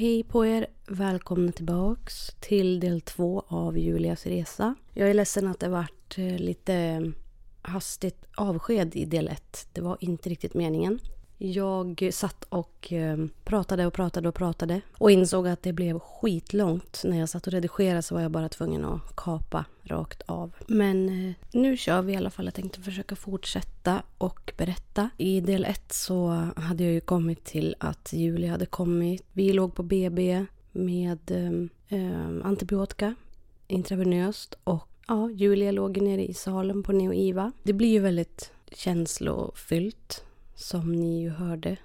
Hej på er! Välkomna tillbaks till del två av Julias resa. Jag är ledsen att det vart eh, lite hastigt avsked i del ett. Det var inte riktigt meningen. Jag satt och ehm, pratade och pratade och pratade och insåg att det blev skitlångt. När jag satt och redigerade så var jag bara tvungen att kapa rakt av. Men eh, nu kör vi i alla fall. Jag tänkte försöka fortsätta och berätta. I del ett så hade jag ju kommit till att Julia hade kommit. Vi låg på BB med eh, antibiotika intravenöst och ja, Julia låg nere i salen på Neo-IVA. Det blir ju väldigt känslofyllt som ni ju hörde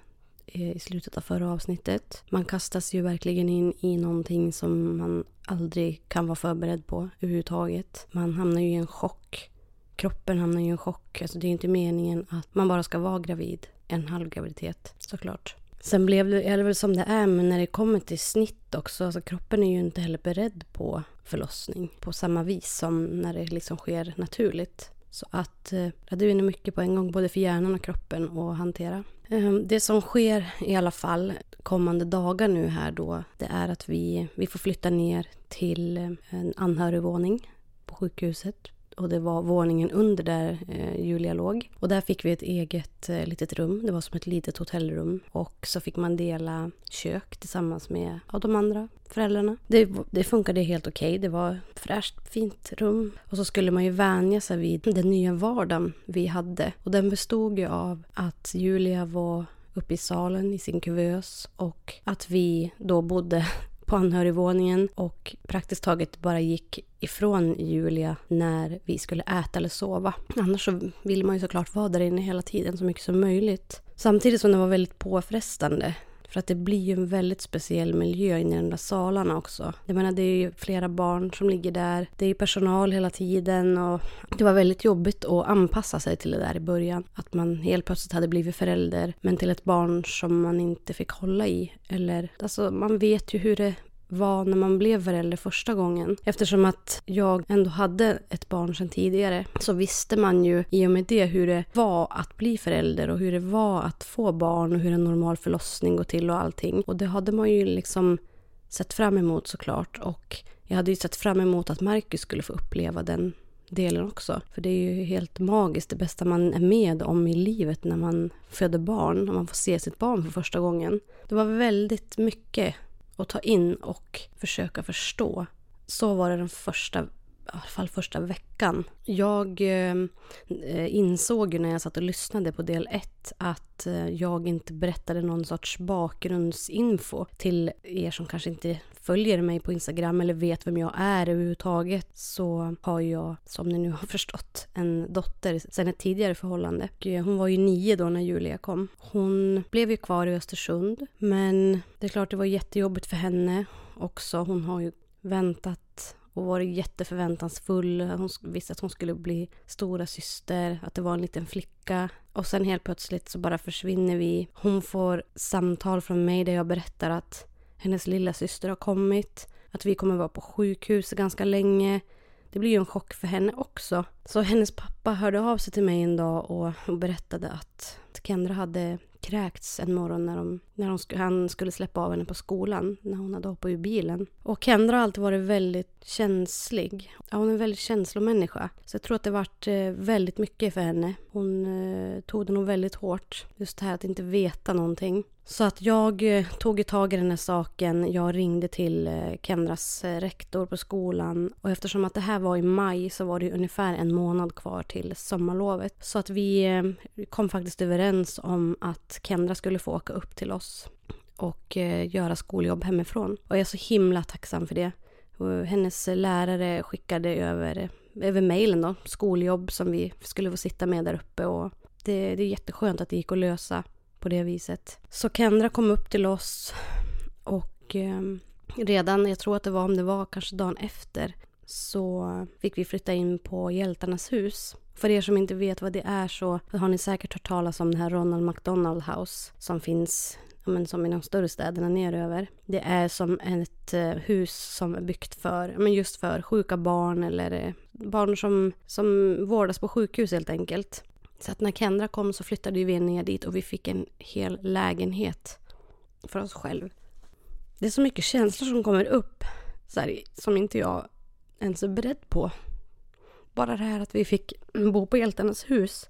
eh, i slutet av förra avsnittet. Man kastas ju verkligen in i någonting som man aldrig kan vara förberedd på överhuvudtaget. Man hamnar ju i en chock. Kroppen hamnar ju i en chock. Alltså det är inte meningen att man bara ska vara gravid. En halv graviditet såklart. Sen blev det, är det väl som det är, men när det kommer till snitt också, alltså kroppen är ju inte heller beredd på förlossning på samma vis som när det liksom sker naturligt. Så att eh, det är mycket på en gång, både för hjärnan och kroppen att hantera. Eh, det som sker i alla fall kommande dagar nu här då, det är att vi, vi får flytta ner till eh, en anhörigvåning på sjukhuset och det var våningen under där eh, Julia låg. Och där fick vi ett eget eh, litet rum. Det var som ett litet hotellrum. Och så fick man dela kök tillsammans med ja, de andra föräldrarna. Det, det funkade helt okej. Okay. Det var ett fräscht, fint rum. Och så skulle man ju vänja sig vid den nya vardagen vi hade. Och den bestod ju av att Julia var uppe i salen i sin kuvös och att vi då bodde på anhörigvåningen och praktiskt taget bara gick ifrån Julia när vi skulle äta eller sova. Annars så ville man ju såklart vara där inne hela tiden så mycket som möjligt. Samtidigt som det var väldigt påfrestande för att det blir ju en väldigt speciell miljö inne i de där salarna också. Jag menar det är ju flera barn som ligger där. Det är ju personal hela tiden och det var väldigt jobbigt att anpassa sig till det där i början. Att man helt plötsligt hade blivit förälder men till ett barn som man inte fick hålla i. Eller, alltså man vet ju hur det var när man blev förälder första gången. Eftersom att jag ändå hade ett barn sedan tidigare så visste man ju i och med det hur det var att bli förälder och hur det var att få barn och hur en normal förlossning går till och allting. Och det hade man ju liksom sett fram emot såklart. Och jag hade ju sett fram emot att Marcus skulle få uppleva den delen också. För det är ju helt magiskt, det bästa man är med om i livet när man föder barn och man får se sitt barn för första gången. Det var väldigt mycket och ta in och försöka förstå. Så var det den första, i alla fall första veckan. Jag eh, insåg ju när jag satt och lyssnade på del ett att eh, jag inte berättade någon sorts bakgrundsinfo till er som kanske inte följer mig på Instagram eller vet vem jag är överhuvudtaget så har jag, som ni nu har förstått, en dotter sedan ett tidigare förhållande. Eh, hon var ju nio då när Julia kom. Hon blev ju kvar i Östersund men det är klart det var jättejobbigt för henne också. Hon har ju väntat och varit jätteförväntansfull. Hon visste att hon skulle bli stora syster, att det var en liten flicka. Och sen helt plötsligt så bara försvinner vi. Hon får samtal från mig där jag berättar att hennes lilla syster har kommit, att vi kommer vara på sjukhus ganska länge. Det blir ju en chock för henne också. Så hennes pappa hörde av sig till mig en dag och, berättade att Kendra hade kräkts en morgon när, de, när de, han skulle släppa av henne på skolan, när hon hade hoppat ur bilen. Och Kendra har alltid varit väldigt känslig. Ja, hon är en väldigt känslomänniska. Så jag tror att det varit eh, väldigt mycket för henne. Hon eh, tog det nog väldigt hårt. Just det här att inte veta någonting. Så att jag eh, tog tag i den här saken. Jag ringde till eh, Kendras eh, rektor på skolan och eftersom att det här var i maj så var det ungefär en månad kvar till sommarlovet. Så att vi kom faktiskt överens om att Kendra skulle få åka upp till oss och göra skoljobb hemifrån. Och jag är så himla tacksam för det. Hennes lärare skickade över, över mejlen då, skoljobb som vi skulle få sitta med där uppe och det, det är jätteskönt att det gick att lösa på det viset. Så Kendra kom upp till oss och eh, redan, jag tror att det var om det var kanske dagen efter, så fick vi flytta in på Hjältarnas hus. För er som inte vet vad det är så har ni säkert hört talas om det här Ronald McDonald House som finns men som i de större städerna neröver. Det är som ett eh, hus som är byggt för, men just för sjuka barn eller eh, barn som, som vårdas på sjukhus helt enkelt. Så att när Kendra kom så flyttade vi ner dit och vi fick en hel lägenhet för oss själv. Det är så mycket känslor som kommer upp så här, som inte jag ens är beredd på. Bara det här att vi fick bo på Hjältarnas hus.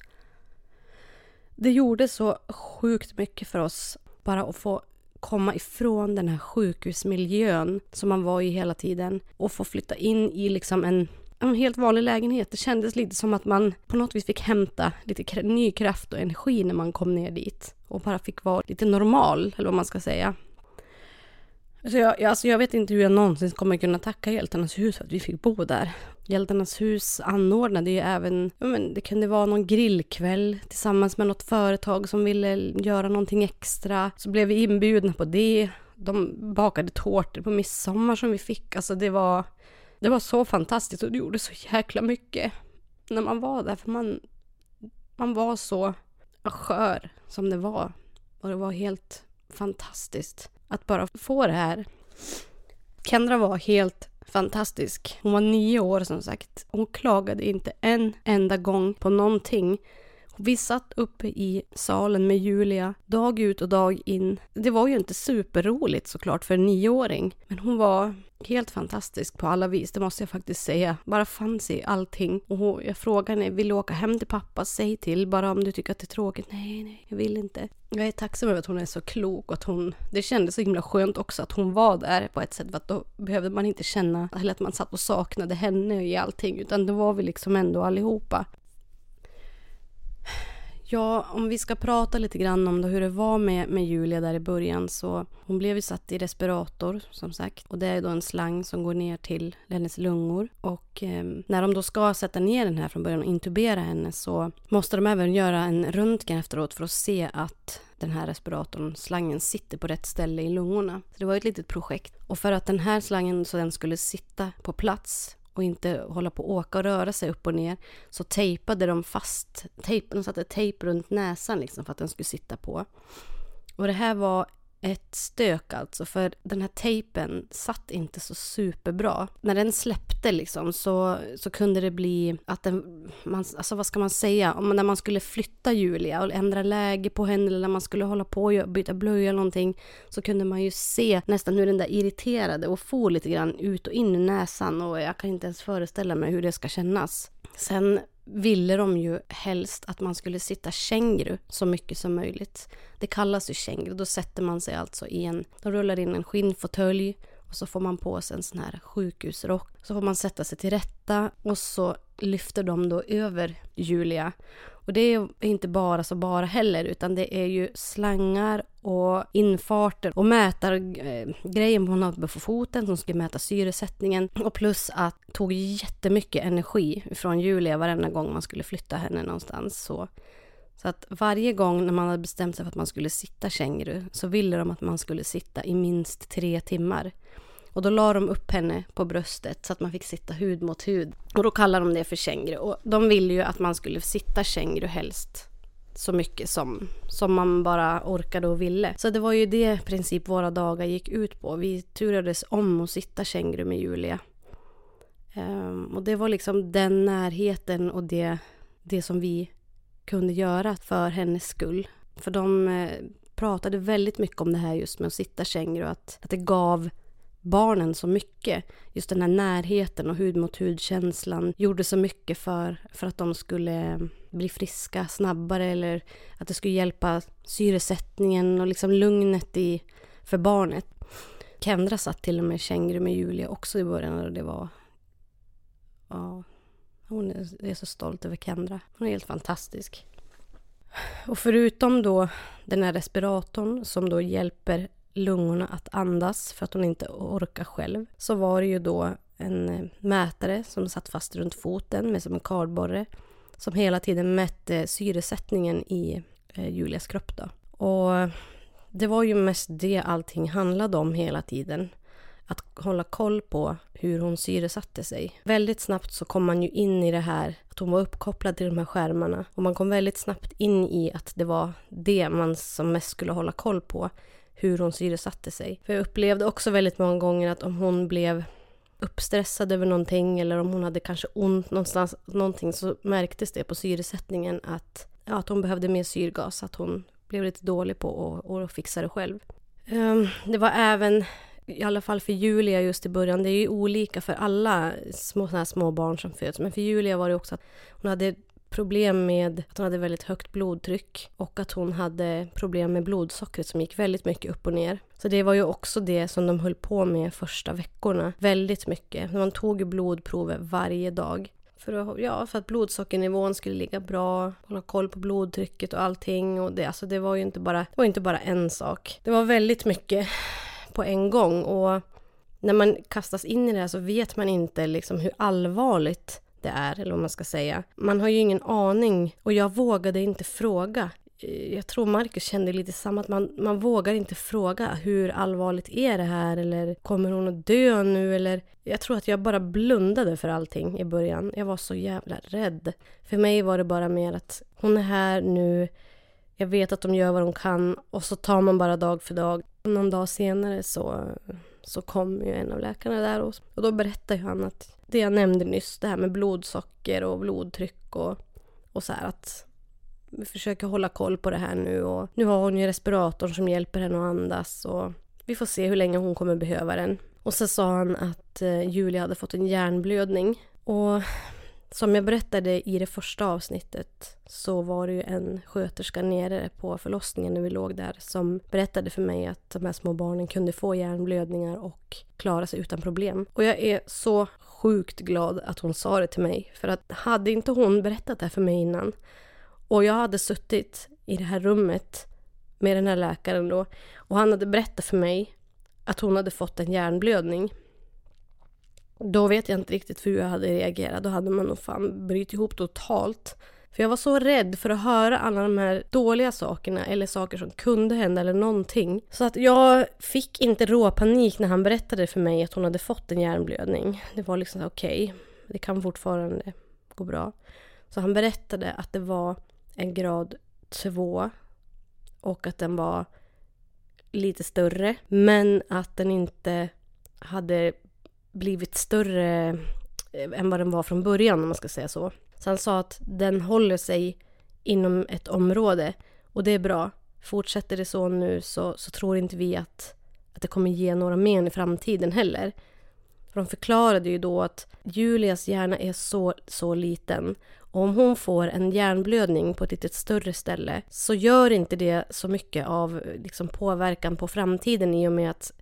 Det gjorde så sjukt mycket för oss bara att få komma ifrån den här sjukhusmiljön som man var i hela tiden och få flytta in i liksom en en helt vanlig lägenhet. Det kändes lite som att man på något vis fick hämta lite ny kraft och energi när man kom ner dit. Och bara fick vara lite normal, eller vad man ska säga. Alltså, Så jag, alltså jag vet inte hur jag någonsin kommer kunna tacka Hjältarnas hus för att vi fick bo där. Hjältarnas hus anordnade ju även, men det kunde vara någon grillkväll tillsammans med något företag som ville göra någonting extra. Så blev vi inbjudna på det. De bakade tårtor på midsommar som vi fick. Alltså det var, det var så fantastiskt och det gjorde så jäkla mycket när man var där. För man, man var så skör som det var. Och det var helt fantastiskt att bara få det här. Kendra var helt fantastisk. Hon var nio år som sagt. Hon klagade inte en enda gång på någonting. Vi satt uppe i salen med Julia dag ut och dag in. Det var ju inte superroligt såklart för en nioåring, men hon var helt fantastisk på alla vis, det måste jag faktiskt säga. Bara fanns i allting. Och jag frågade henne, vill du åka hem till pappa? Säg till bara om du tycker att det är tråkigt. Nej, nej, jag vill inte. Jag är tacksam över att hon är så klok och att hon... Det kändes så himla skönt också att hon var där på ett sätt, för att då behövde man inte känna eller att man satt och saknade henne i allting, utan då var vi liksom ändå allihopa. Ja, om vi ska prata lite grann om då hur det var med, med Julia där i början så hon blev ju satt i respirator som sagt och det är då en slang som går ner till hennes lungor och eh, när de då ska sätta ner den här från början och intubera henne så måste de även göra en röntgen efteråt för att se att den här respiratorn, slangen, sitter på rätt ställe i lungorna. Så det var ett litet projekt. Och för att den här slangen så den skulle sitta på plats och inte hålla på att åka och röra sig upp och ner så tejpade de fast, tejp, de satte tejp runt näsan liksom för att den skulle sitta på. Och det här var ett stök alltså, för den här tejpen satt inte så superbra. När den släppte liksom så, så kunde det bli att den, man, alltså vad ska man säga, om när man skulle flytta Julia och ändra läge på henne eller när man skulle hålla på och byta blöja eller någonting så kunde man ju se nästan hur den där irriterade och for lite grann ut och in i näsan och jag kan inte ens föreställa mig hur det ska kännas. Sen ville de ju helst att man skulle sitta känguru så mycket som möjligt. Det kallas ju känguru. Då sätter man sig alltså i en... De rullar in en skinnfåtölj och så får man på sig en sån här sjukhusrock. Så får man sätta sig till rätta och så lyfter de då över Julia. Och det är inte bara så bara heller utan det är ju slangar och infarter och mätargrejen eh, hon hade på foten som skulle mäta syresättningen och plus att det tog jättemycket energi från Julia varenda gång man skulle flytta henne någonstans. Så så att varje gång när man hade bestämt sig för att man skulle sitta känguru så ville de att man skulle sitta i minst tre timmar. Och då la de upp henne på bröstet så att man fick sitta hud mot hud. Och då kallade de det för känguru. Och de ville ju att man skulle sitta känguru helst så mycket som, som man bara orkade och ville. Så det var ju det princip våra dagar gick ut på. Vi turades om att sitta känguru med Julia. Um, och det var liksom den närheten och det, det som vi kunde göra för hennes skull. För de eh, pratade väldigt mycket om det här just med att sitta känguru och att, att det gav barnen så mycket. Just den här närheten och hud mot hud-känslan gjorde så mycket för, för att de skulle bli friska snabbare eller att det skulle hjälpa syresättningen och liksom lugnet i, för barnet. Kendra satt till och med känguru med Julia också i början och det var... Ja, hon är, är så stolt över Kendra. Hon är helt fantastisk. Och förutom då den här respiratorn som då hjälper lungorna att andas för att hon inte orkar själv så var det ju då en eh, mätare som satt fast runt foten med som en kardborre som hela tiden mätte syresättningen i eh, Julias kropp. Då. Och det var ju mest det allting handlade om hela tiden. Att hålla koll på hur hon syresatte sig. Väldigt snabbt så kom man ju in i det här att hon var uppkopplad till de här skärmarna. Och man kom väldigt snabbt in i att det var det man som mest skulle hålla koll på. Hur hon syresatte sig. För jag upplevde också väldigt många gånger att om hon blev uppstressad över någonting eller om hon hade kanske ont någonstans, någonting så märktes det på syresättningen att, ja, att hon behövde mer syrgas, att hon blev lite dålig på att, att fixa det själv. Um, det var även, i alla fall för Julia just i början, det är ju olika för alla små, här små barn som föds, men för Julia var det också att hon hade problem med att hon hade väldigt högt blodtryck och att hon hade problem med blodsockret som gick väldigt mycket upp och ner. Så det var ju också det som de höll på med första veckorna. Väldigt mycket. Man tog blodprover varje dag. För att, ja, för att blodsockernivån skulle ligga bra, hålla koll på blodtrycket och allting. Och det, alltså det var ju inte bara, det var inte bara en sak. Det var väldigt mycket på en gång. Och när man kastas in i det här så vet man inte liksom hur allvarligt det är, eller vad man ska säga. Man har ju ingen aning och jag vågade inte fråga. Eh, jag tror Marcus kände lite samma, att man, man vågar inte fråga hur allvarligt är det här eller kommer hon att dö nu eller jag tror att jag bara blundade för allting i början. Jag var så jävla rädd. För mig var det bara mer att hon är här nu, jag vet att de gör vad de kan och så tar man bara dag för dag. Någon dag senare så, så kom ju en av läkarna där och, och då berättade han att det jag nämnde nyss, det här med blodsocker och blodtryck och, och så här att vi försöker hålla koll på det här nu och nu har hon ju respiratorn som hjälper henne att andas och vi får se hur länge hon kommer behöva den. Och så sa han att eh, Julia hade fått en hjärnblödning och som jag berättade i det första avsnittet så var det ju en sköterska nere på förlossningen när vi låg där som berättade för mig att de här små barnen kunde få hjärnblödningar och klara sig utan problem. Och jag är så sjukt glad att hon sa det till mig. För att hade inte hon berättat det här för mig innan och jag hade suttit i det här rummet med den här läkaren då och han hade berättat för mig att hon hade fått en hjärnblödning. Då vet jag inte riktigt hur jag hade reagerat. Då hade man nog fan brutit ihop totalt. För jag var så rädd för att höra alla de här dåliga sakerna eller saker som kunde hända eller någonting. Så att jag fick inte råpanik när han berättade för mig att hon hade fått en hjärnblödning. Det var liksom okej, okay, det kan fortfarande gå bra. Så han berättade att det var en grad 2 och att den var lite större men att den inte hade blivit större eh, än vad den var från början om man ska säga så. Så han sa att den håller sig inom ett område och det är bra. Fortsätter det så nu så, så tror inte vi att, att det kommer ge några men i framtiden heller. För de förklarade ju då att Julias hjärna är så, så liten och om hon får en hjärnblödning på ett lite större ställe så gör inte det så mycket av liksom, påverkan på framtiden i och med att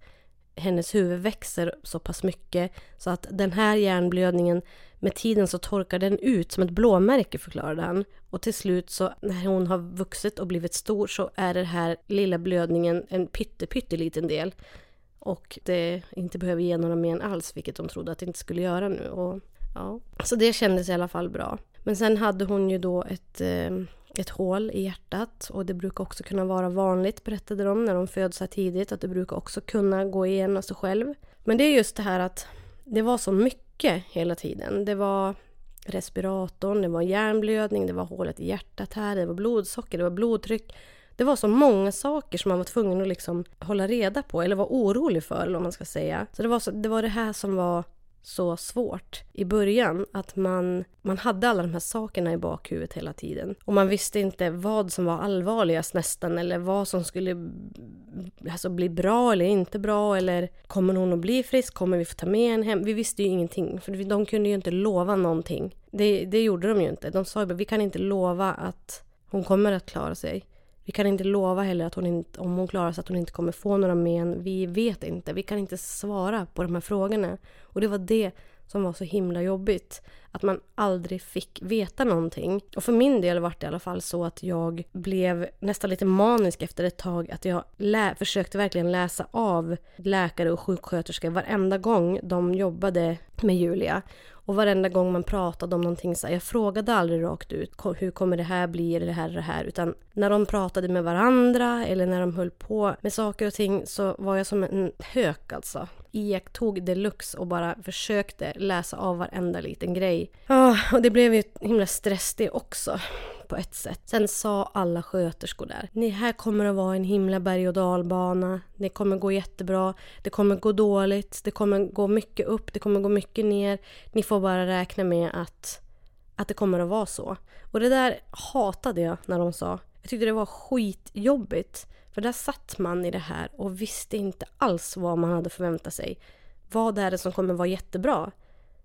hennes huvud växer så pass mycket så att den här hjärnblödningen med tiden så torkar den ut som ett blåmärke förklarade han. Och till slut så när hon har vuxit och blivit stor så är den här lilla blödningen en pytteliten del. Och det inte behöver ge några men alls, vilket de trodde att det inte skulle göra nu. Och, ja. Så det kändes i alla fall bra. Men sen hade hon ju då ett eh, ett hål i hjärtat och det brukar också kunna vara vanligt berättade de när de föds så här tidigt att det brukar också kunna gå igen av sig själv. Men det är just det här att det var så mycket hela tiden. Det var respiratorn, det var hjärnblödning, det var hålet i hjärtat här, det var blodsocker, det var blodtryck. Det var så många saker som man var tvungen att liksom hålla reda på eller vara orolig för, eller vad man ska säga. Så det var, så, det var det här som var så svårt i början. Att man, man hade alla de här sakerna i bakhuvudet hela tiden. Och man visste inte vad som var allvarligast nästan eller vad som skulle alltså, bli bra eller inte bra. Eller kommer hon att bli frisk? Kommer vi få ta med henne hem? Vi visste ju ingenting. För de kunde ju inte lova någonting. Det, det gjorde de ju inte. De sa ju vi kan inte lova att hon kommer att klara sig. Vi kan inte lova heller att hon inte, om hon klarar sig att hon inte kommer få några men. Vi vet inte. Vi kan inte svara på de här frågorna. Och det var det som var så himla jobbigt. Att man aldrig fick veta någonting. Och för min del var det i alla fall så att jag blev nästan lite manisk efter ett tag. Att jag lä- försökte verkligen läsa av läkare och sjuksköterskor varenda gång de jobbade med Julia. Och varenda gång man pratade om någonting så här, jag frågade aldrig rakt ut hur kommer det här bli eller det här det här. Utan när de pratade med varandra eller när de höll på med saker och ting så var jag som en hök alltså. Iakttog deluxe och bara försökte läsa av varenda liten grej. Oh, och det blev ju himla stress det också på ett sätt. Sen sa alla sköterskor där, ni här kommer att vara en himla berg och dalbana. Det kommer gå jättebra. Det kommer gå dåligt. Det kommer gå mycket upp. Det kommer gå mycket ner. Ni får bara räkna med att, att det kommer att vara så. Och det där hatade jag när de sa. Jag tyckte det var skitjobbigt. För där satt man i det här och visste inte alls vad man hade förväntat sig. Vad är det som kommer vara jättebra?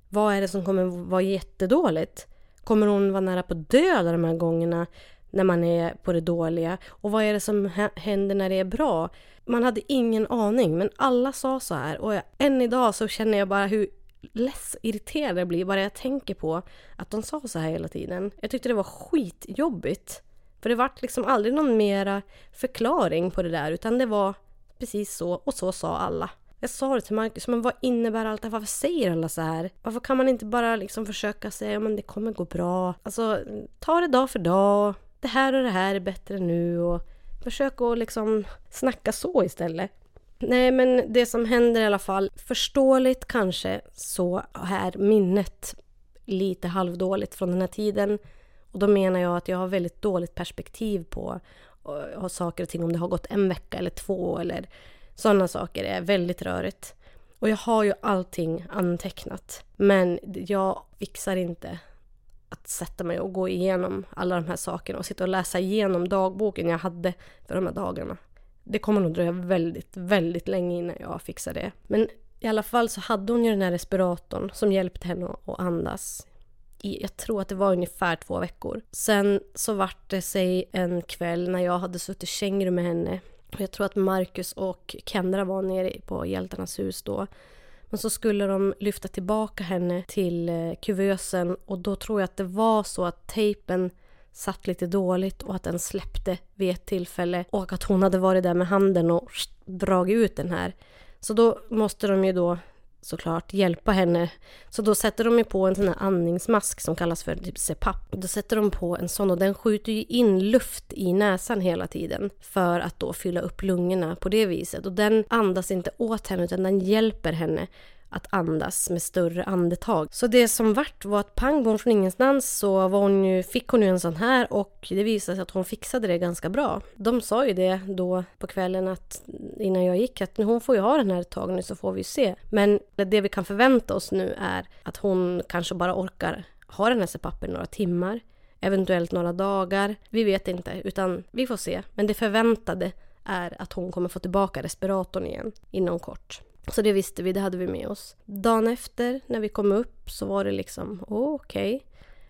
Vad är det som kommer vara jättedåligt? Kommer hon vara nära på död de här gångerna när man är på det dåliga? Och vad är det som händer när det är bra? Man hade ingen aning, men alla sa så här. Och jag, än idag så känner jag bara hur less irriterad jag blir bara jag tänker på att de sa så här hela tiden. Jag tyckte det var skitjobbigt. För det vart liksom aldrig någon mera förklaring på det där utan det var precis så och så sa alla. Jag sa det till Marcus, men vad innebär allt det här? Varför säger alla så här? Varför kan man inte bara liksom försöka säga, men det kommer gå bra. Alltså, ta det dag för dag. Det här och det här är bättre nu och försök att liksom snacka så istället. Nej, men det som händer i alla fall, förståeligt kanske, så är minnet lite halvdåligt från den här tiden. Och då menar jag att jag har väldigt dåligt perspektiv på eh, och, saker och ting om det har gått en vecka eller två eller sådana saker är väldigt rörigt. Och jag har ju allting antecknat. Men jag fixar inte att sätta mig och gå igenom alla de här sakerna och sitta och läsa igenom dagboken jag hade för de här dagarna. Det kommer nog dröja väldigt, väldigt länge innan jag fixar det. Men i alla fall så hade hon ju den här respiratorn som hjälpte henne att andas. I, jag tror att det var ungefär två veckor. Sen så vart det sig en kväll när jag hade suttit känguru med henne jag tror att Marcus och Kendra var nere på Hjältarnas hus då. Men så skulle de lyfta tillbaka henne till eh, kuvösen och då tror jag att det var så att tejpen satt lite dåligt och att den släppte vid ett tillfälle och att hon hade varit där med handen och dragit ut den här. Så då måste de ju då såklart hjälpa henne. Så då sätter de ju på en sån här andningsmask som kallas för typ CPAP. Då sätter de på en sån och den skjuter ju in luft i näsan hela tiden för att då fylla upp lungorna på det viset. Och den andas inte åt henne utan den hjälper henne att andas med större andetag. Så det som vart var att pang bom från ingenstans så var hon ju, fick hon ju en sån här och det visade sig att hon fixade det ganska bra. De sa ju det då på kvällen att innan jag gick att hon får ju ha den här ett tag nu så får vi ju se. Men det vi kan förvänta oss nu är att hon kanske bara orkar ha den här CPAPen några timmar, eventuellt några dagar. Vi vet inte, utan vi får se. Men det förväntade är att hon kommer få tillbaka respiratorn igen inom kort. Så det visste vi, det hade vi med oss. Dagen efter när vi kom upp så var det liksom oh, okej. Okay.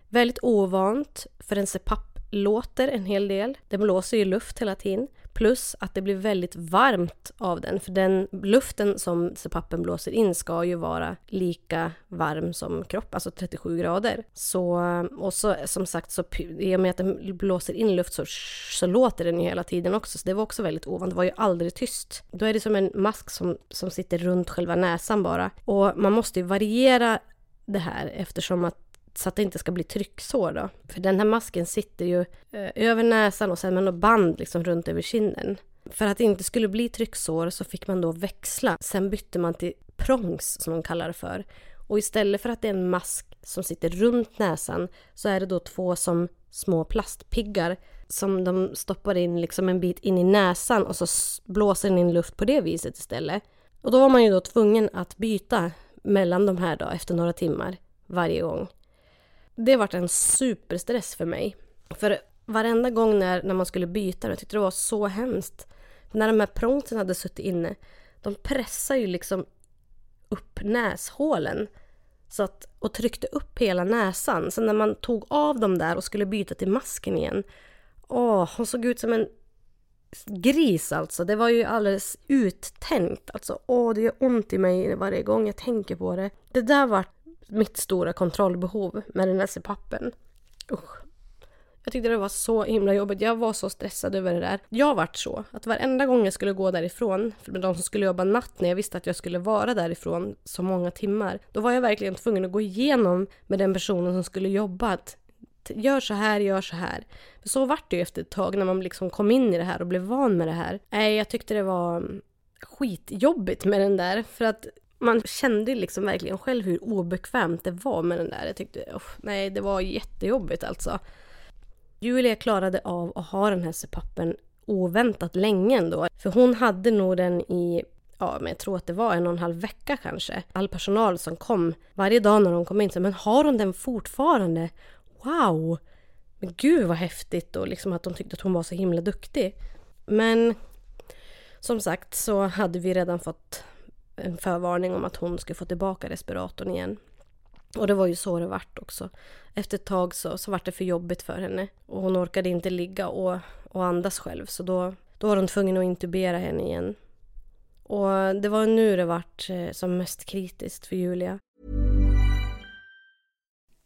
Väldigt ovant för en CPAP låter en hel del. Den blåser ju luft hela tiden. Plus att det blir väldigt varmt av den. För den luften som CPAPen blåser in ska ju vara lika varm som kropp, alltså 37 grader. Så, och så som sagt, så, i och med att den blåser in luft så, så låter den ju hela tiden också. Så det var också väldigt ovant. Det var ju aldrig tyst. Då är det som en mask som, som sitter runt själva näsan bara. Och man måste ju variera det här eftersom att så att det inte ska bli trycksår då. För den här masken sitter ju eh, över näsan och sen med något band liksom runt över kinden. För att det inte skulle bli trycksår så fick man då växla. Sen bytte man till prongs som de kallar det för. Och istället för att det är en mask som sitter runt näsan så är det då två som små plastpiggar som de stoppar in liksom en bit in i näsan och så blåser den in luft på det viset istället. Och då var man ju då tvungen att byta mellan de här då, efter några timmar varje gång. Det vart en superstress för mig. För varenda gång när, när man skulle byta jag tyckte det var så hemskt. När de här prångsen hade suttit inne, de pressade ju liksom upp näshålen så att, och tryckte upp hela näsan. Så när man tog av dem där och skulle byta till masken igen, åh, hon såg ut som en gris alltså. Det var ju alldeles uttänkt. Alltså, åh, det gör ont i mig varje gång jag tänker på det. Det där var mitt stora kontrollbehov med den här CPAPen. Usch. Jag tyckte det var så himla jobbigt. Jag var så stressad över det där. Jag vart så att varenda gång jag skulle gå därifrån, för de som skulle jobba natt när jag visste att jag skulle vara därifrån så många timmar, då var jag verkligen tvungen att gå igenom med den personen som skulle jobba att gör så här, gör så här. För så vart det ju efter ett tag när man liksom kom in i det här och blev van med det här. Nej, jag tyckte det var skitjobbigt med den där för att man kände liksom verkligen själv hur obekvämt det var med den där. Jag tyckte, oh, nej, det var jättejobbigt alltså. Julia klarade av att ha den här CPAPen oväntat länge ändå. För hon hade nog den i, ja men jag tror att det var en och en halv vecka kanske. All personal som kom varje dag när de kom in sa, men har hon den fortfarande? Wow! Men gud vad häftigt och liksom att de tyckte att hon var så himla duktig. Men som sagt så hade vi redan fått en förvarning om att hon skulle få tillbaka respiratorn igen. Och det var ju så det vart också. Efter ett tag så, så vart det för jobbigt för henne. Och hon orkade inte ligga och, och andas själv. Så då, då var de tvungna att intubera henne igen. Och det var nu det vart eh, som mest kritiskt för Julia.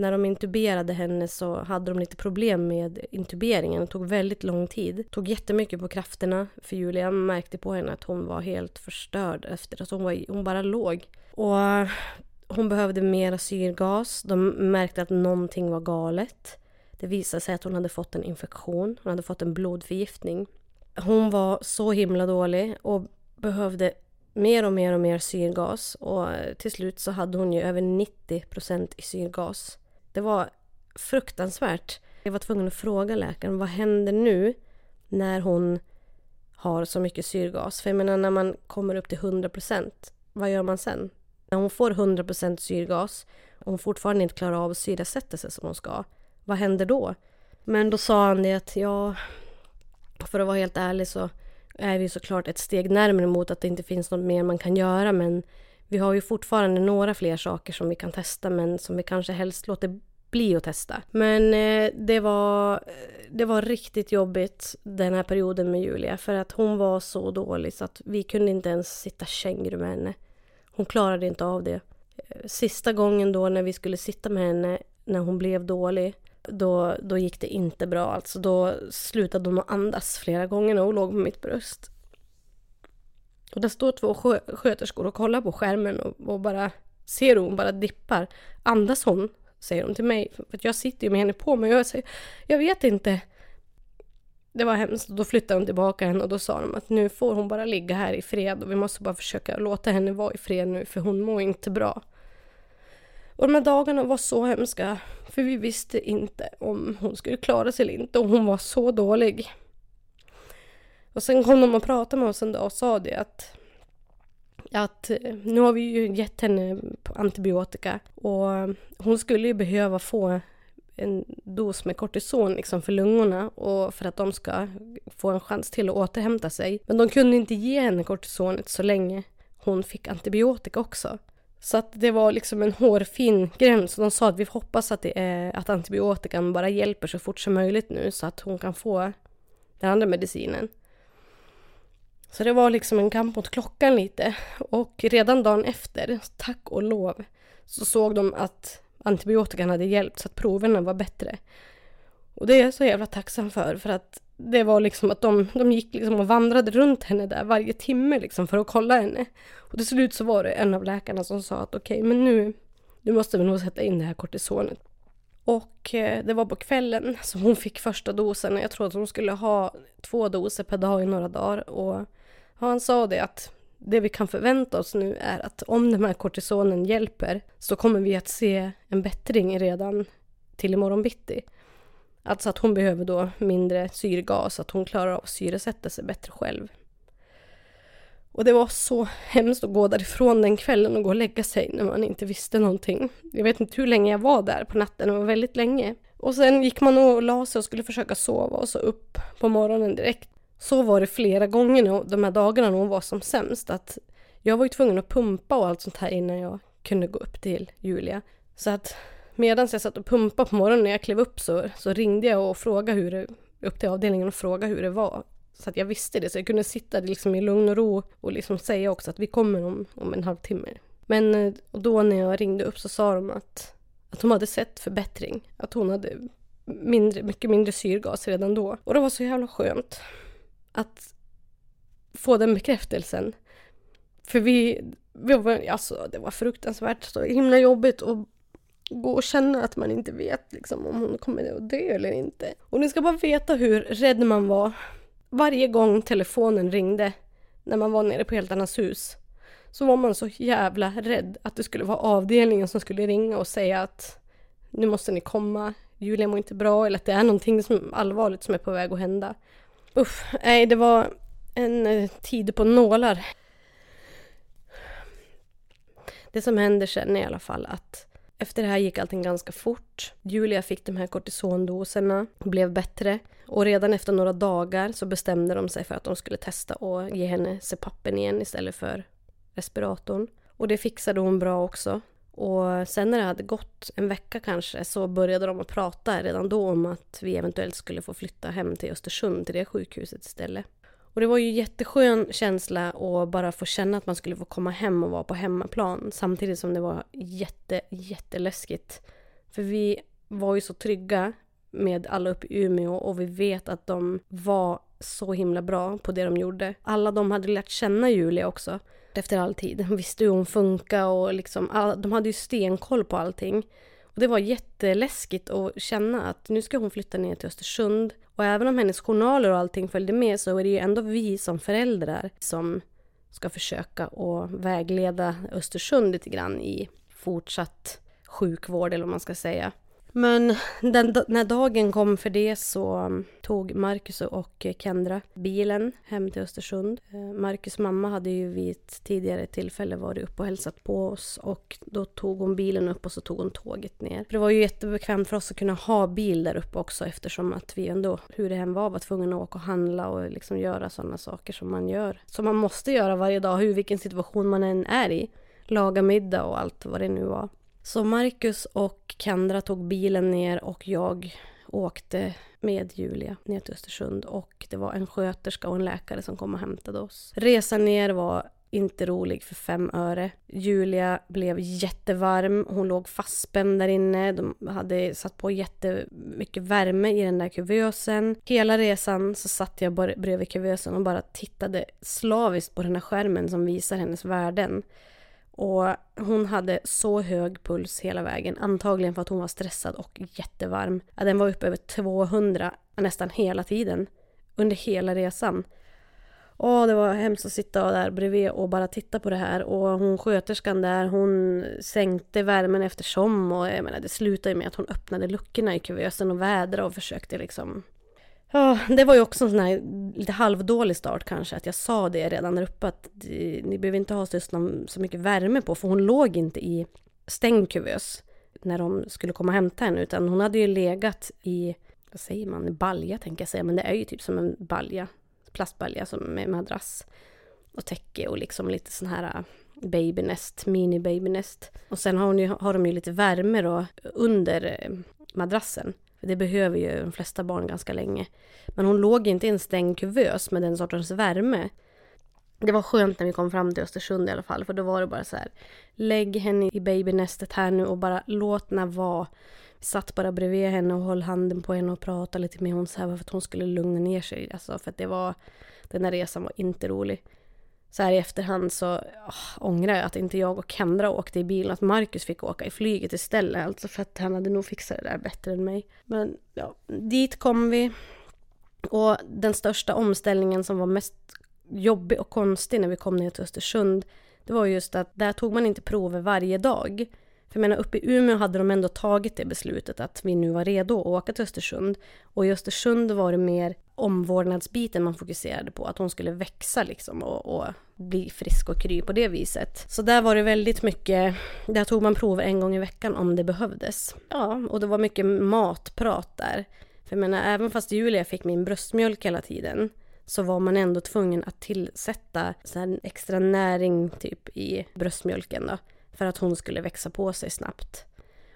När de intuberade henne så hade de lite problem med intuberingen. Det tog väldigt lång tid. Det tog jättemycket på krafterna för Julia. Jag märkte på henne att hon var helt förstörd efter att hon, var, hon bara låg. Och eh, hon behövde mer syrgas. De märkte att någonting var galet. Det visade sig att hon hade fått en infektion. Hon hade fått en blodförgiftning. Hon var så himla dålig och behövde mer och mer och mer syrgas. Och eh, till slut så hade hon ju över 90 procent i syrgas. Det var fruktansvärt. Jag var tvungen att fråga läkaren vad händer nu när hon har så mycket syrgas? För jag menar när man kommer upp till 100% vad gör man sen? När hon får 100% syrgas och hon fortfarande inte klarar av att syresätta sig som hon ska. Vad händer då? Men då sa han det att ja, för att vara helt ärlig så är vi såklart ett steg närmare mot att det inte finns något mer man kan göra men vi har ju fortfarande några fler saker som vi kan testa men som vi kanske helst låter bli att testa. Men eh, det, var, eh, det var riktigt jobbigt den här perioden med Julia för att hon var så dålig så att vi kunde inte ens sitta känguru med henne. Hon klarade inte av det. Eh, sista gången då när vi skulle sitta med henne när hon blev dålig då, då gick det inte bra. Alltså då slutade hon att andas flera gånger när hon låg på mitt bröst. Och där står två skö sköterskor och kollar på skärmen och, och bara ser hon bara dippar. Andas hon? Säger hon till mig. För jag sitter ju med henne på mig och jag säger jag vet inte. Det var hemskt. Då flyttade de tillbaka henne och då sa de att nu får hon bara ligga här i fred och vi måste bara försöka låta henne vara i fred nu för hon mår inte bra. Och de här dagarna var så hemska för vi visste inte om hon skulle klara sig eller inte och hon var så dålig. Och sen kom de och pratade med oss en dag och sa det att att eh, nu har vi ju gett henne antibiotika och hon skulle ju behöva få en dos med kortison liksom för lungorna och för att de ska få en chans till att återhämta sig. Men de kunde inte ge henne kortisonet så länge hon fick antibiotika också. Så att det var liksom en hårfin gräns. De sa att vi hoppas att, det är, att antibiotikan bara hjälper så fort som möjligt nu så att hon kan få den andra medicinen. Så det var liksom en kamp mot klockan lite. Och redan dagen efter, tack och lov, så såg de att antibiotikan hade hjälpt så att proverna var bättre. Och det är jag så jävla tacksam för, för att det var liksom att de, de gick liksom och vandrade runt henne där varje timme liksom för att kolla henne. Och till slut så var det en av läkarna som sa att okej, okay, men nu, nu måste vi nog sätta in det här kortisonet. Och eh, det var på kvällen som hon fick första dosen. Jag tror att hon skulle ha två doser per dag i några dagar. Och han sa det att det vi kan förvänta oss nu är att om den här kortisonen hjälper så kommer vi att se en bättring redan till imorgon bitti. Alltså att hon behöver då mindre syrgas, att hon klarar av att syresätta sig bättre själv. Och det var så hemskt att gå därifrån den kvällen och gå och lägga sig när man inte visste någonting. Jag vet inte hur länge jag var där på natten, det var väldigt länge. Och sen gick man och la sig och skulle försöka sova och så upp på morgonen direkt. Så var det flera gånger de här dagarna när hon var som sämst. Att jag var ju tvungen att pumpa och allt sånt här innan jag kunde gå upp till Julia. Så att medan jag satt och pumpade på morgonen när jag klev upp så, så ringde jag och frågade hur det, upp till avdelningen och frågade hur det var. Så att jag visste det, så jag kunde sitta liksom i lugn och ro och liksom säga också att vi kommer om, om en halvtimme. Men eh, och då när jag ringde upp så sa de att, att de hade sett förbättring. Att hon hade mindre, mycket mindre syrgas redan då. Och det var så jävla skönt att få den bekräftelsen. För vi, vi var, alltså det var fruktansvärt så himla jobbigt att gå och känna att man inte vet liksom, om hon kommer att dö eller inte. Och ni ska bara veta hur rädd man var varje gång telefonen ringde när man var nere på Helt Annas hus så var man så jävla rädd att det skulle vara avdelningen som skulle ringa och säga att nu måste ni komma, Julia mår inte bra eller att det är någonting som allvarligt som är på väg att hända. Uff, nej det var en eh, tid på nålar. Det som händer sen är i alla fall att efter det här gick allting ganska fort. Julia fick de här kortisondoserna, blev bättre och redan efter några dagar så bestämde de sig för att de skulle testa och ge henne CPAPen igen istället för respiratorn. Och det fixade hon bra också. Och sen när det hade gått en vecka kanske så började de att prata redan då om att vi eventuellt skulle få flytta hem till Östersund, till det sjukhuset istället. Och det var ju jätteskön känsla att bara få känna att man skulle få komma hem och vara på hemmaplan samtidigt som det var jätte, jätteläskigt. För vi var ju så trygga med alla uppe i Umeå och vi vet att de var så himla bra på det de gjorde. Alla de hade lärt känna Julia också efter all tid. De visste hur hon funkade och liksom, de hade ju stenkoll på allting. Och det var jätteläskigt att känna att nu ska hon flytta ner till Östersund. Och även om hennes journaler och allting följde med så är det ju ändå vi som föräldrar som ska försöka att vägleda Östersund lite grann i fortsatt sjukvård eller vad man ska säga. Men den, när dagen kom för det så tog Marcus och Kendra bilen hem till Östersund. Eh, Marcus mamma hade ju vid ett tidigare tillfälle varit uppe och hälsat på oss och då tog hon bilen upp och så tog hon tåget ner. Det var ju jättebekvämt för oss att kunna ha bil där uppe också eftersom att vi ändå, hur det än var, var tvungna att åka och handla och liksom göra sådana saker som man gör. Som man måste göra varje dag, hur vilken situation man än är i. Laga middag och allt vad det nu var. Så Marcus och Kendra tog bilen ner och jag åkte med Julia ner till Östersund och det var en sköterska och en läkare som kom och hämtade oss. Resan ner var inte rolig för fem öre. Julia blev jättevarm, hon låg fastspänd där inne. De hade satt på jättemycket värme i den där kuvösen. Hela resan så satt jag bredvid kuvösen och bara tittade slaviskt på den här skärmen som visar hennes värden. Och hon hade så hög puls hela vägen, antagligen för att hon var stressad och jättevarm. Ja, den var uppe över 200 nästan hela tiden, under hela resan. Åh, det var hemskt att sitta där bredvid och bara titta på det här. Och hon sköterskan där, hon sänkte värmen eftersom. Och jag menar, det slutade med att hon öppnade luckorna i kuvösen och vädrade och försökte liksom... Ja, det var ju också en sån här lite halvdålig start kanske. Att jag sa det redan där uppe att ni behöver inte ha så mycket värme på. För hon låg inte i stängd kuvös när de skulle komma och hämta henne. Utan hon hade ju legat i, vad säger man, balja tänker jag säga. Men det är ju typ som en balja plastbalja som med madrass och täcke och liksom lite sån här äh, babynest, mini babynest. Och sen har, hon ju, har de ju lite värme då under äh, madrassen. För Det behöver ju de flesta barn ganska länge. Men hon låg inte i en stängd kuvös med den sortens värme. Det var skönt när vi kom fram till Östersund i alla fall, för då var det bara så här. Lägg henne i babynästet här nu och bara låt henne vara. Vi satt bara bredvid henne och höll handen på henne och pratade lite med henne så här för att hon skulle lugna ner sig. Alltså för att det var, den här resan var inte rolig. Så här i efterhand så åh, ångrar jag att inte jag och Kendra åkte i bilen, att Marcus fick åka i flyget istället. Alltså för att han hade nog fixat det där bättre än mig. Men ja, dit kom vi. Och den största omställningen som var mest jobbig och konstig när vi kom ner till Östersund, det var just att där tog man inte prover varje dag. För jag menar, uppe i Umeå hade de ändå tagit det beslutet att vi nu var redo att åka till Östersund. Och i Östersund var det mer omvårdnadsbiten man fokuserade på, att hon skulle växa liksom och, och, bli frisk och kry på det viset. Så där var det väldigt mycket, där tog man prover en gång i veckan om det behövdes. Ja, och det var mycket matprat där. För jag menar, även fast Julia fick min bröstmjölk hela tiden så var man ändå tvungen att tillsätta så extra näring typ i bröstmjölken då för att hon skulle växa på sig snabbt.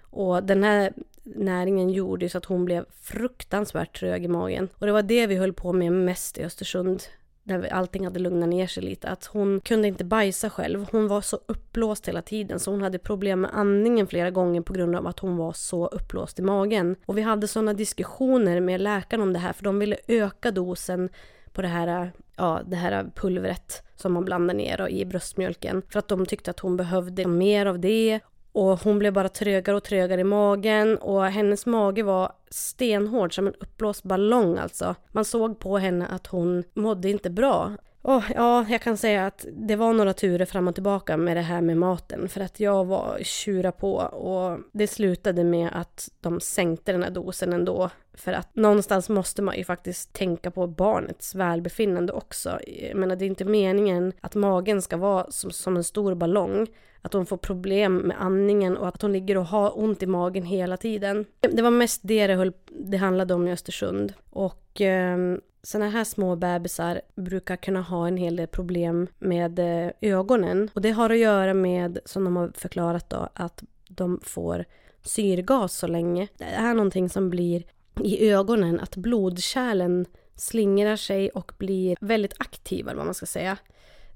Och den här näringen gjorde så att hon blev fruktansvärt trög i magen. Och det var det vi höll på med mest i Östersund. Där allting hade lugnat ner sig lite. Att hon kunde inte bajsa själv. Hon var så uppblåst hela tiden så hon hade problem med andningen flera gånger på grund av att hon var så uppblåst i magen. Och vi hade sådana diskussioner med läkaren om det här för de ville öka dosen på det här, ja, det här pulvret som man blandar ner i bröstmjölken. För att de tyckte att hon behövde mer av det. Och hon blev bara trögare och trögare i magen och hennes mage var stenhård som en uppblåst ballong alltså. Man såg på henne att hon mådde inte bra. Oh, ja, jag kan säga att det var några turer fram och tillbaka med det här med maten för att jag var tjura på och det slutade med att de sänkte den här dosen ändå för att någonstans måste man ju faktiskt tänka på barnets välbefinnande också. Jag menar, det är inte meningen att magen ska vara som, som en stor ballong att hon får problem med andningen och att hon ligger och har ont i magen hela tiden. Det var mest det det, höll, det handlade om i Östersund. Och eh, sådana här små bebisar brukar kunna ha en hel del problem med eh, ögonen. Och det har att göra med, som de har förklarat då, att de får syrgas så länge. Det är någonting som blir i ögonen, att blodkärlen slingrar sig och blir väldigt aktiva, eller vad man ska säga.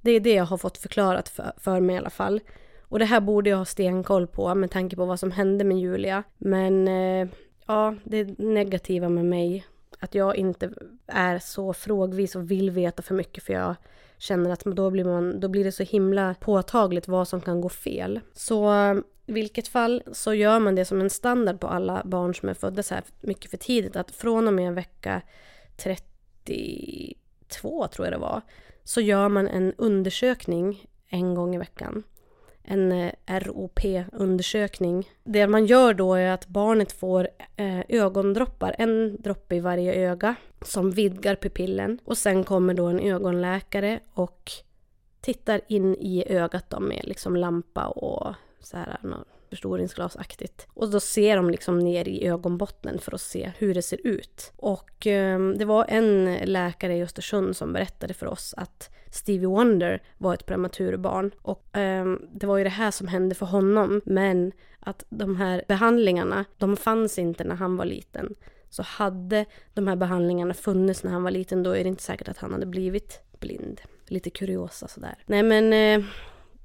Det är det jag har fått förklarat för, för mig i alla fall. Och det här borde jag ha stenkoll på med tanke på vad som hände med Julia. Men eh, ja, det negativa med mig att jag inte är så frågvis och vill veta för mycket för jag känner att då blir, man, då blir det så himla påtagligt vad som kan gå fel. Så i vilket fall så gör man det som en standard på alla barn som är födda så här mycket för tidigt att från och med vecka 32 tror jag det var så gör man en undersökning en gång i veckan en eh, ROP-undersökning. Det man gör då är att barnet får eh, ögondroppar, en droppe i varje öga som vidgar pupillen. Och sen kommer då en ögonläkare och tittar in i ögat då med liksom lampa och så här, förstoringsglasaktigt. Och då ser de liksom ner i ögonbottnen för att se hur det ser ut. Och eh, det var en läkare i Östersund som berättade för oss att Stevie Wonder var ett prematurbarn. Och eh, det var ju det här som hände för honom. Men att de här behandlingarna, de fanns inte när han var liten. Så hade de här behandlingarna funnits när han var liten då är det inte säkert att han hade blivit blind. Lite kuriosa sådär. Nej men eh,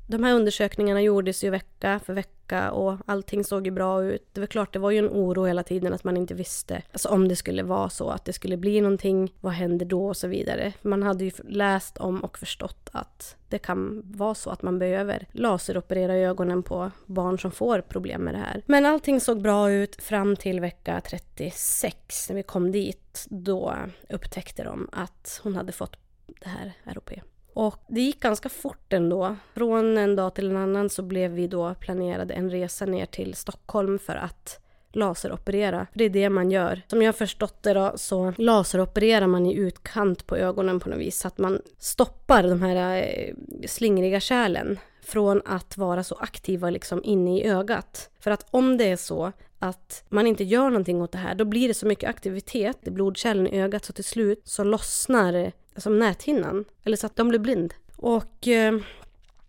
de här undersökningarna gjordes ju vecka för vecka och allting såg ju bra ut. Det var klart, det var ju en oro hela tiden att man inte visste alltså om det skulle vara så, att det skulle bli någonting, vad händer då och så vidare. Man hade ju läst om och förstått att det kan vara så att man behöver laseroperera ögonen på barn som får problem med det här. Men allting såg bra ut fram till vecka 36 när vi kom dit. Då upptäckte de att hon hade fått det här ROP. Och det gick ganska fort ändå. Från en dag till en annan så blev vi då planerade en resa ner till Stockholm för att laseroperera. Det är det man gör. Som jag har förstått det då så laseropererar man i utkant på ögonen på något vis så att man stoppar de här eh, slingriga kärlen från att vara så aktiva liksom inne i ögat. För att om det är så att man inte gör någonting åt det här, då blir det så mycket aktivitet i blodkärlen i ögat så till slut så lossnar som näthinnan. Eller så att de blir blind. Och eh,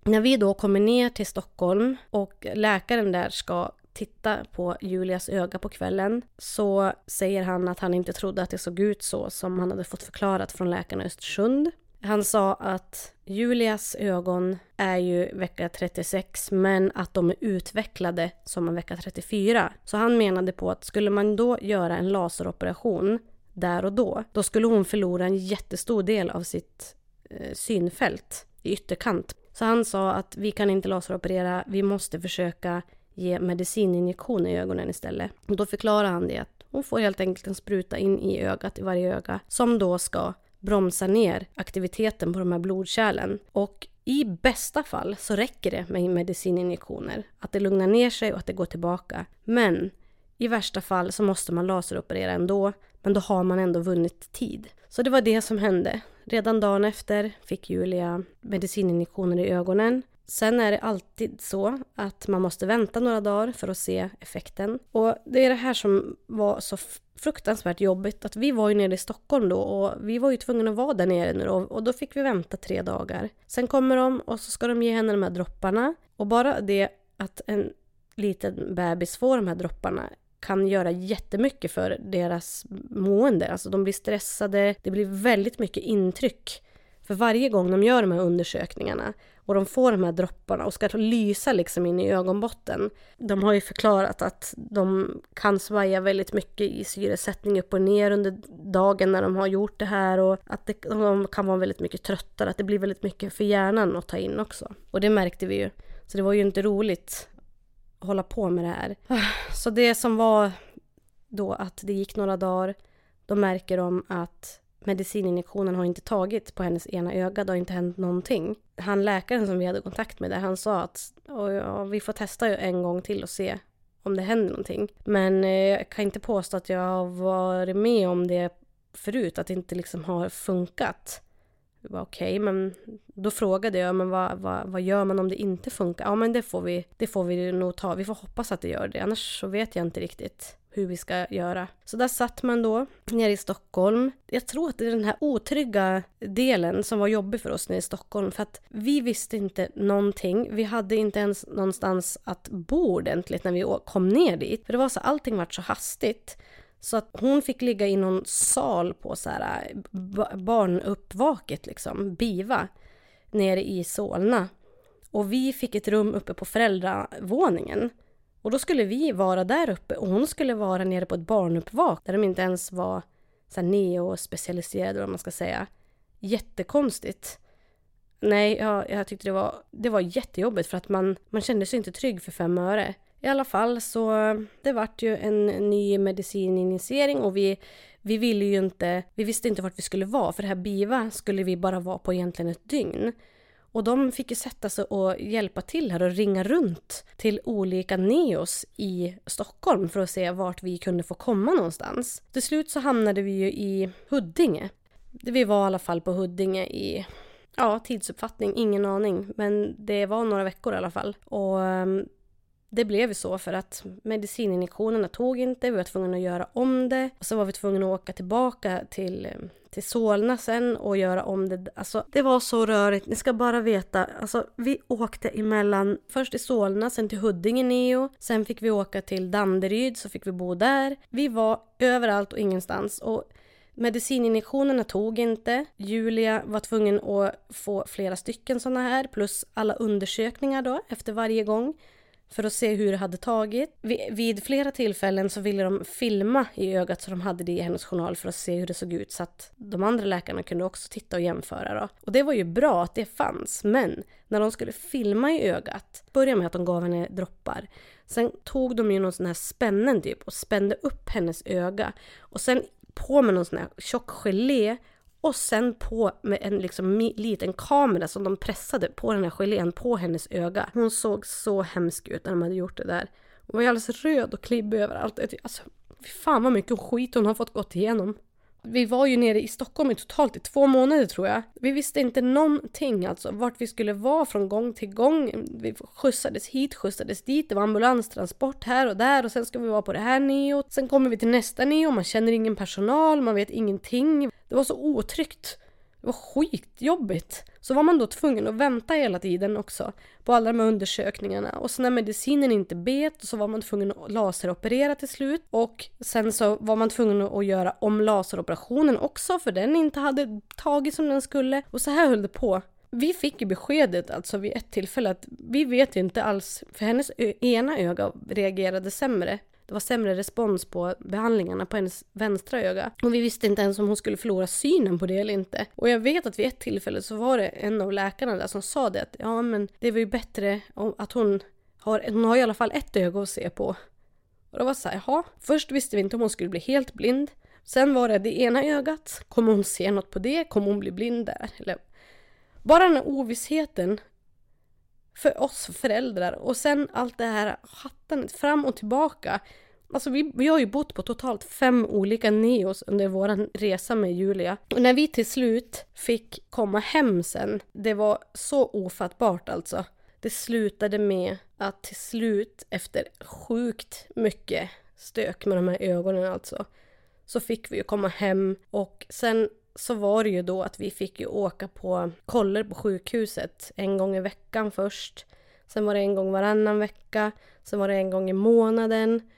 när vi då kommer ner till Stockholm och läkaren där ska titta på Julias öga på kvällen så säger han att han inte trodde att det såg ut så som han hade fått förklarat från läkarna i Östersund. Han sa att Julias ögon är ju vecka 36 men att de är utvecklade som en vecka 34. Så han menade på att skulle man då göra en laseroperation där och då, då skulle hon förlora en jättestor del av sitt eh, synfält i ytterkant. Så han sa att vi kan inte laseroperera, vi måste försöka ge medicininjektion i ögonen istället. Och då förklarar han det att hon får helt enkelt en spruta in i ögat, i varje öga, som då ska bromsa ner aktiviteten på de här blodkärlen. Och i bästa fall så räcker det med medicininjektioner. Att det lugnar ner sig och att det går tillbaka. Men i värsta fall så måste man laseroperera ändå, men då har man ändå vunnit tid. Så det var det som hände. Redan dagen efter fick Julia medicininjektioner i ögonen. Sen är det alltid så att man måste vänta några dagar för att se effekten. Och det är det här som var så fruktansvärt jobbigt. Att vi var ju nere i Stockholm då och vi var ju tvungna att vara där nere nu då, och då fick vi vänta tre dagar. Sen kommer de och så ska de ge henne de här dropparna. Och bara det att en liten bebis får de här dropparna kan göra jättemycket för deras mående. Alltså de blir stressade, det blir väldigt mycket intryck. För varje gång de gör de här undersökningarna och de får de här dropparna och ska lysa liksom in i ögonbotten. De har ju förklarat att de kan svaja väldigt mycket i syresättning upp och ner under dagen när de har gjort det här och att det, de kan vara väldigt mycket tröttare, att det blir väldigt mycket för hjärnan att ta in också. Och det märkte vi ju. Så det var ju inte roligt hålla på med det här. Så det som var då att det gick några dagar, då märker de att medicininjektionen har inte tagit på hennes ena öga, det har inte hänt någonting. Han läkaren som vi hade kontakt med där, han sa att ja, vi får testa en gång till och se om det händer någonting. Men eh, jag kan inte påstå att jag har varit med om det förut, att det inte liksom har funkat. Okej, okay, men då frågade jag, men vad, vad, vad gör man om det inte funkar? Ja, men det får vi, det får vi nog ta. Vi får hoppas att det gör det, annars så vet jag inte riktigt hur vi ska göra. Så där satt man då nere i Stockholm. Jag tror att det är den här otrygga delen som var jobbig för oss nere i Stockholm för att vi visste inte någonting. Vi hade inte ens någonstans att bo ordentligt när vi kom ner dit. För det var så allting vart så hastigt. Så att hon fick ligga i någon sal på så här äh, barnuppvaket liksom, BIVA, nere i Solna. Och vi fick ett rum uppe på föräldravåningen. Och då skulle vi vara där uppe och hon skulle vara nere på ett barnuppvak där de inte ens var så här neo-specialiserade, vad man ska säga. Jättekonstigt. Nej, jag, jag tyckte det var, det var jättejobbigt för att man, man kände sig inte trygg för fem öre. I alla fall så det vart ju en ny medicininjicering och vi, vi ville ju inte, vi visste inte vart vi skulle vara för det här BIVA skulle vi bara vara på egentligen ett dygn. Och de fick ju sätta sig och hjälpa till här och ringa runt till olika neos i Stockholm för att se vart vi kunde få komma någonstans. Till slut så hamnade vi ju i Huddinge. Vi var i alla fall på Huddinge i, ja, tidsuppfattning, ingen aning. Men det var några veckor i alla fall. Och ehm, det blev ju så för att medicininjektionerna tog inte, vi var tvungna att göra om det. Och så var vi tvungna att åka tillbaka till, till Solna sen och göra om det. Alltså, det var så rörigt. Ni ska bara veta, alltså, vi åkte emellan, först till Solna, sen till Huddinge Neo. Sen fick vi åka till Danderyd, så fick vi bo där. Vi var överallt och ingenstans. Och Medicininjektionerna tog inte. Julia var tvungen att få flera stycken sådana här plus alla undersökningar då efter varje gång för att se hur det hade tagit. Vid flera tillfällen så ville de filma i ögat så de hade det i hennes journal för att se hur det såg ut så att de andra läkarna kunde också titta och jämföra då. Och det var ju bra att det fanns, men när de skulle filma i ögat, börja med att de gav henne droppar. Sen tog de ju någon sån här spännen typ och spände upp hennes öga och sen på med någon sån här tjock gelé och sen på med en liksom liten kamera som de pressade på den här gelén på hennes öga. Hon såg så hemsk ut när de hade gjort det där. Hon var alldeles röd och klibbig överallt. Alltså, fy fan vad mycket skit hon har fått gått igenom. Vi var ju nere i Stockholm i totalt i två månader tror jag. Vi visste inte någonting alltså vart vi skulle vara från gång till gång. Vi skjutsades hit, skjutsades dit, det var ambulanstransport här och där och sen ska vi vara på det här neot. Sen kommer vi till nästa neo, man känner ingen personal, man vet ingenting. Det var så otryggt. Det var skitjobbigt. Så var man då tvungen att vänta hela tiden också på alla de här undersökningarna. Och så när medicinen inte bet så var man tvungen att laseroperera till slut. Och sen så var man tvungen att göra om laseroperationen också för den inte hade tagit som den skulle. Och så här höll det på. Vi fick ju beskedet alltså vid ett tillfälle att vi vet inte alls, för hennes ena öga reagerade sämre det var sämre respons på behandlingarna på hennes vänstra öga. Och vi visste inte ens om hon skulle förlora synen på det eller inte. Och jag vet att vid ett tillfälle så var det en av läkarna där som sa det att ja men det var ju bättre att hon har, hon har i alla fall ett öga att se på. Och det var så här, jaha. Först visste vi inte om hon skulle bli helt blind. Sen var det det ena ögat. Kommer hon se något på det? Kommer hon bli blind där? Eller... Bara den här ovissheten för oss föräldrar. Och sen allt det här hattandet fram och tillbaka. Alltså vi, vi har ju bott på totalt fem olika neos under vår resa med Julia. Och när vi till slut fick komma hem sen, det var så ofattbart alltså. Det slutade med att till slut, efter sjukt mycket stök med de här ögonen alltså, så fick vi ju komma hem och sen så var det ju då att vi fick ju åka på koller på sjukhuset en gång i veckan först. Sen var det en gång varannan vecka. Sen var det en gång i månaden.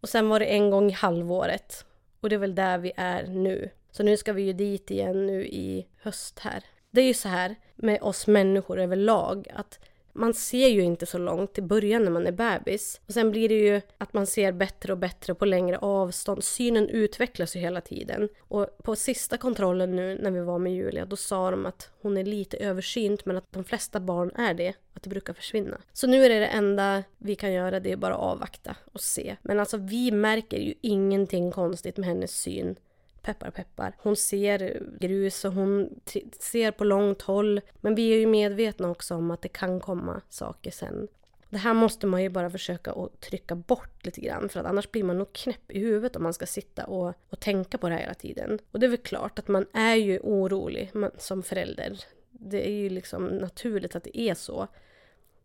Och sen var det en gång i halvåret. Och det är väl där vi är nu. Så nu ska vi ju dit igen nu i höst här. Det är ju så här med oss människor överlag att man ser ju inte så långt i början när man är bebis. Och sen blir det ju att man ser bättre och bättre på längre avstånd. Synen utvecklas ju hela tiden. Och på sista kontrollen nu när vi var med Julia, då sa de att hon är lite översynt men att de flesta barn är det. Att det brukar försvinna. Så nu är det det enda vi kan göra, det är bara avvakta och se. Men alltså vi märker ju ingenting konstigt med hennes syn peppar peppar. Hon ser grus och hon ser på långt håll. Men vi är ju medvetna också om att det kan komma saker sen. Det här måste man ju bara försöka att trycka bort lite grann för att annars blir man nog knäpp i huvudet om man ska sitta och, och tänka på det här hela tiden. Och det är väl klart att man är ju orolig man, som förälder. Det är ju liksom naturligt att det är så.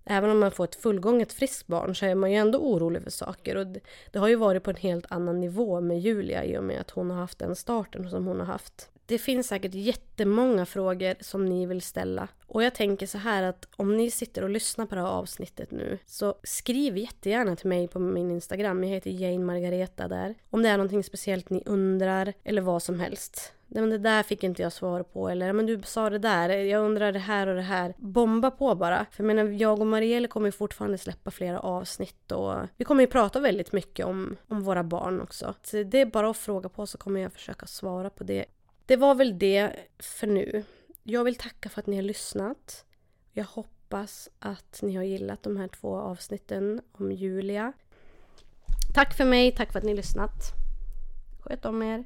Även om man får ett fullgånget friskt barn så är man ju ändå orolig för saker. Och det, det, har ju varit på en helt annan nivå med Julia i och med att hon har haft den starten som hon har haft. Det finns säkert jättemånga frågor som ni vill ställa. Och jag tänker så här att om ni sitter och lyssnar på det här avsnittet nu så skriv jättegärna till mig på min Instagram. Jag heter Jane Margareta där. Om det är någonting speciellt ni undrar eller vad som helst. Nej, men det där fick inte jag svar på. Eller men du sa det där. Jag undrar det här och det här. Bomba på bara. För jag menar, jag och Marielle kommer fortfarande släppa flera avsnitt och vi kommer ju prata väldigt mycket om, om våra barn också. Så det är bara att fråga på så kommer jag försöka svara på det. Det var väl det för nu. Jag vill tacka för att ni har lyssnat. Jag hoppas att ni har gillat de här två avsnitten om Julia. Tack för mig, tack för att ni har lyssnat. Sköt om er.